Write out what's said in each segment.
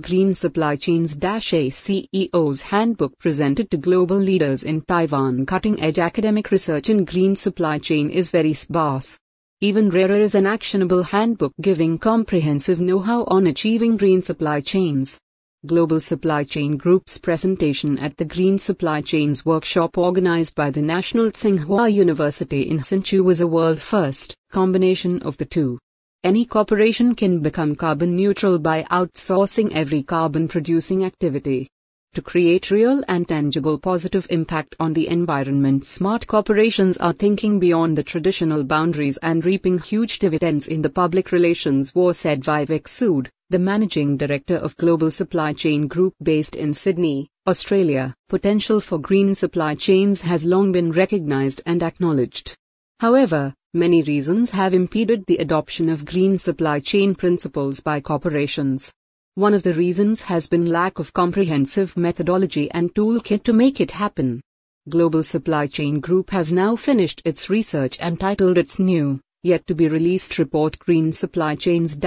Green Supply Chains A CEO's Handbook presented to global leaders in Taiwan. Cutting edge academic research in green supply chain is very sparse. Even rarer is an actionable handbook giving comprehensive know how on achieving green supply chains. Global Supply Chain Group's presentation at the Green Supply Chains workshop organized by the National Tsinghua University in Hsinchu was a world first combination of the two. Any corporation can become carbon neutral by outsourcing every carbon producing activity. To create real and tangible positive impact on the environment, smart corporations are thinking beyond the traditional boundaries and reaping huge dividends in the public relations war, said Vivek Sood, the managing director of Global Supply Chain Group based in Sydney, Australia. Potential for green supply chains has long been recognized and acknowledged. However, Many reasons have impeded the adoption of green supply chain principles by corporations. One of the reasons has been lack of comprehensive methodology and toolkit to make it happen. Global Supply Chain Group has now finished its research and titled its new, yet to be released report Green Supply Chains A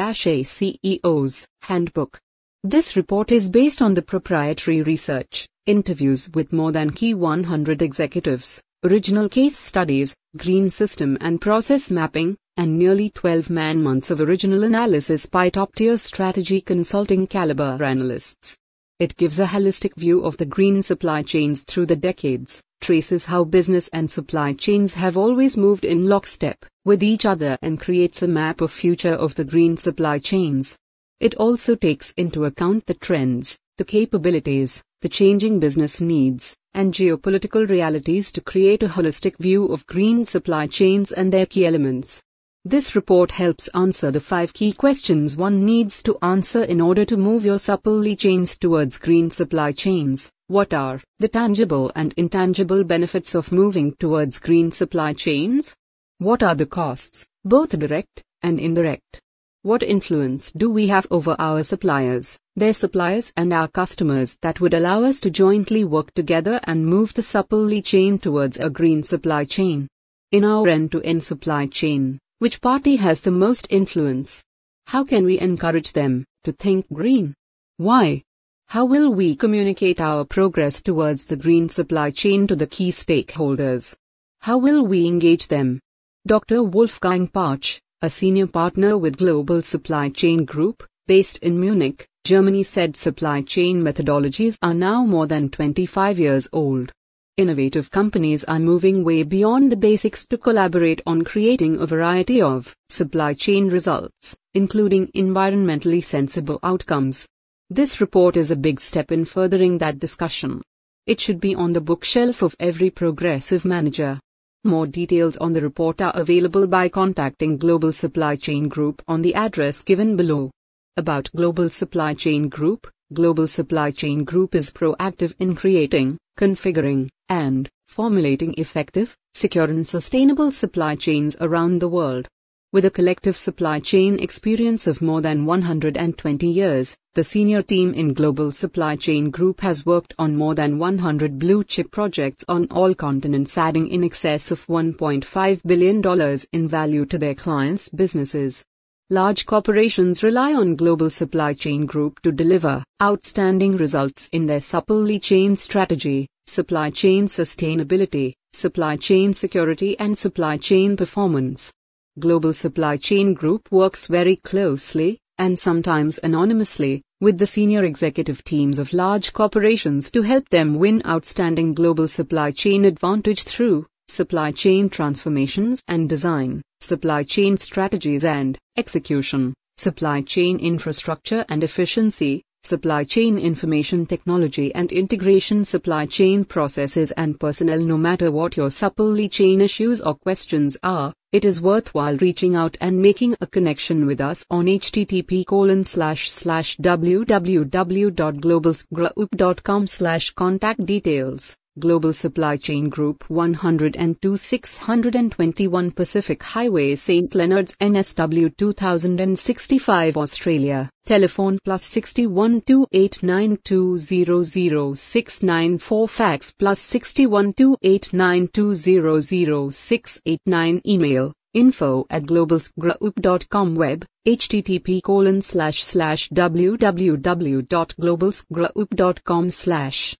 CEO's Handbook. This report is based on the proprietary research, interviews with more than key 100 executives, original case studies, green system and process mapping, and nearly 12 man months of original analysis by top tier strategy consulting caliber analysts. It gives a holistic view of the green supply chains through the decades, traces how business and supply chains have always moved in lockstep with each other, and creates a map of future of the green supply chains. It also takes into account the trends, the capabilities, the changing business needs, and geopolitical realities to create a holistic view of green supply chains and their key elements. This report helps answer the five key questions one needs to answer in order to move your supply chains towards green supply chains. What are the tangible and intangible benefits of moving towards green supply chains? What are the costs, both direct and indirect? What influence do we have over our suppliers, their suppliers, and our customers that would allow us to jointly work together and move the supply chain towards a green supply chain? In our end to end supply chain, which party has the most influence? How can we encourage them to think green? Why? How will we communicate our progress towards the green supply chain to the key stakeholders? How will we engage them? Dr. Wolfgang Parch, a senior partner with Global Supply Chain Group, based in Munich, Germany said supply chain methodologies are now more than 25 years old. Innovative companies are moving way beyond the basics to collaborate on creating a variety of supply chain results, including environmentally sensible outcomes. This report is a big step in furthering that discussion. It should be on the bookshelf of every progressive manager. More details on the report are available by contacting Global Supply Chain Group on the address given below. About Global Supply Chain Group Global Supply Chain Group is proactive in creating, configuring, and formulating effective, secure, and sustainable supply chains around the world. With a collective supply chain experience of more than 120 years, the senior team in Global Supply Chain Group has worked on more than 100 blue chip projects on all continents, adding in excess of $1.5 billion in value to their clients' businesses. Large corporations rely on Global Supply Chain Group to deliver outstanding results in their supply chain strategy, supply chain sustainability, supply chain security, and supply chain performance. Global Supply Chain Group works very closely, and sometimes anonymously, with the senior executive teams of large corporations to help them win outstanding global supply chain advantage through supply chain transformations and design, supply chain strategies and execution, supply chain infrastructure and efficiency, supply chain information technology and integration supply chain processes and personnel. No matter what your supply chain issues or questions are it is worthwhile reaching out and making a connection with us on http colon slash slash www.globalscgroup.com slash contact details Global Supply Chain Group 102 621 Pacific Highway St. Leonard's NSW 2065 Australia. Telephone plus 61 289200694 Fax plus 61 289200689 Email Info at globalscgroup.com web, http colon slash slash www.globalscgroup.com slash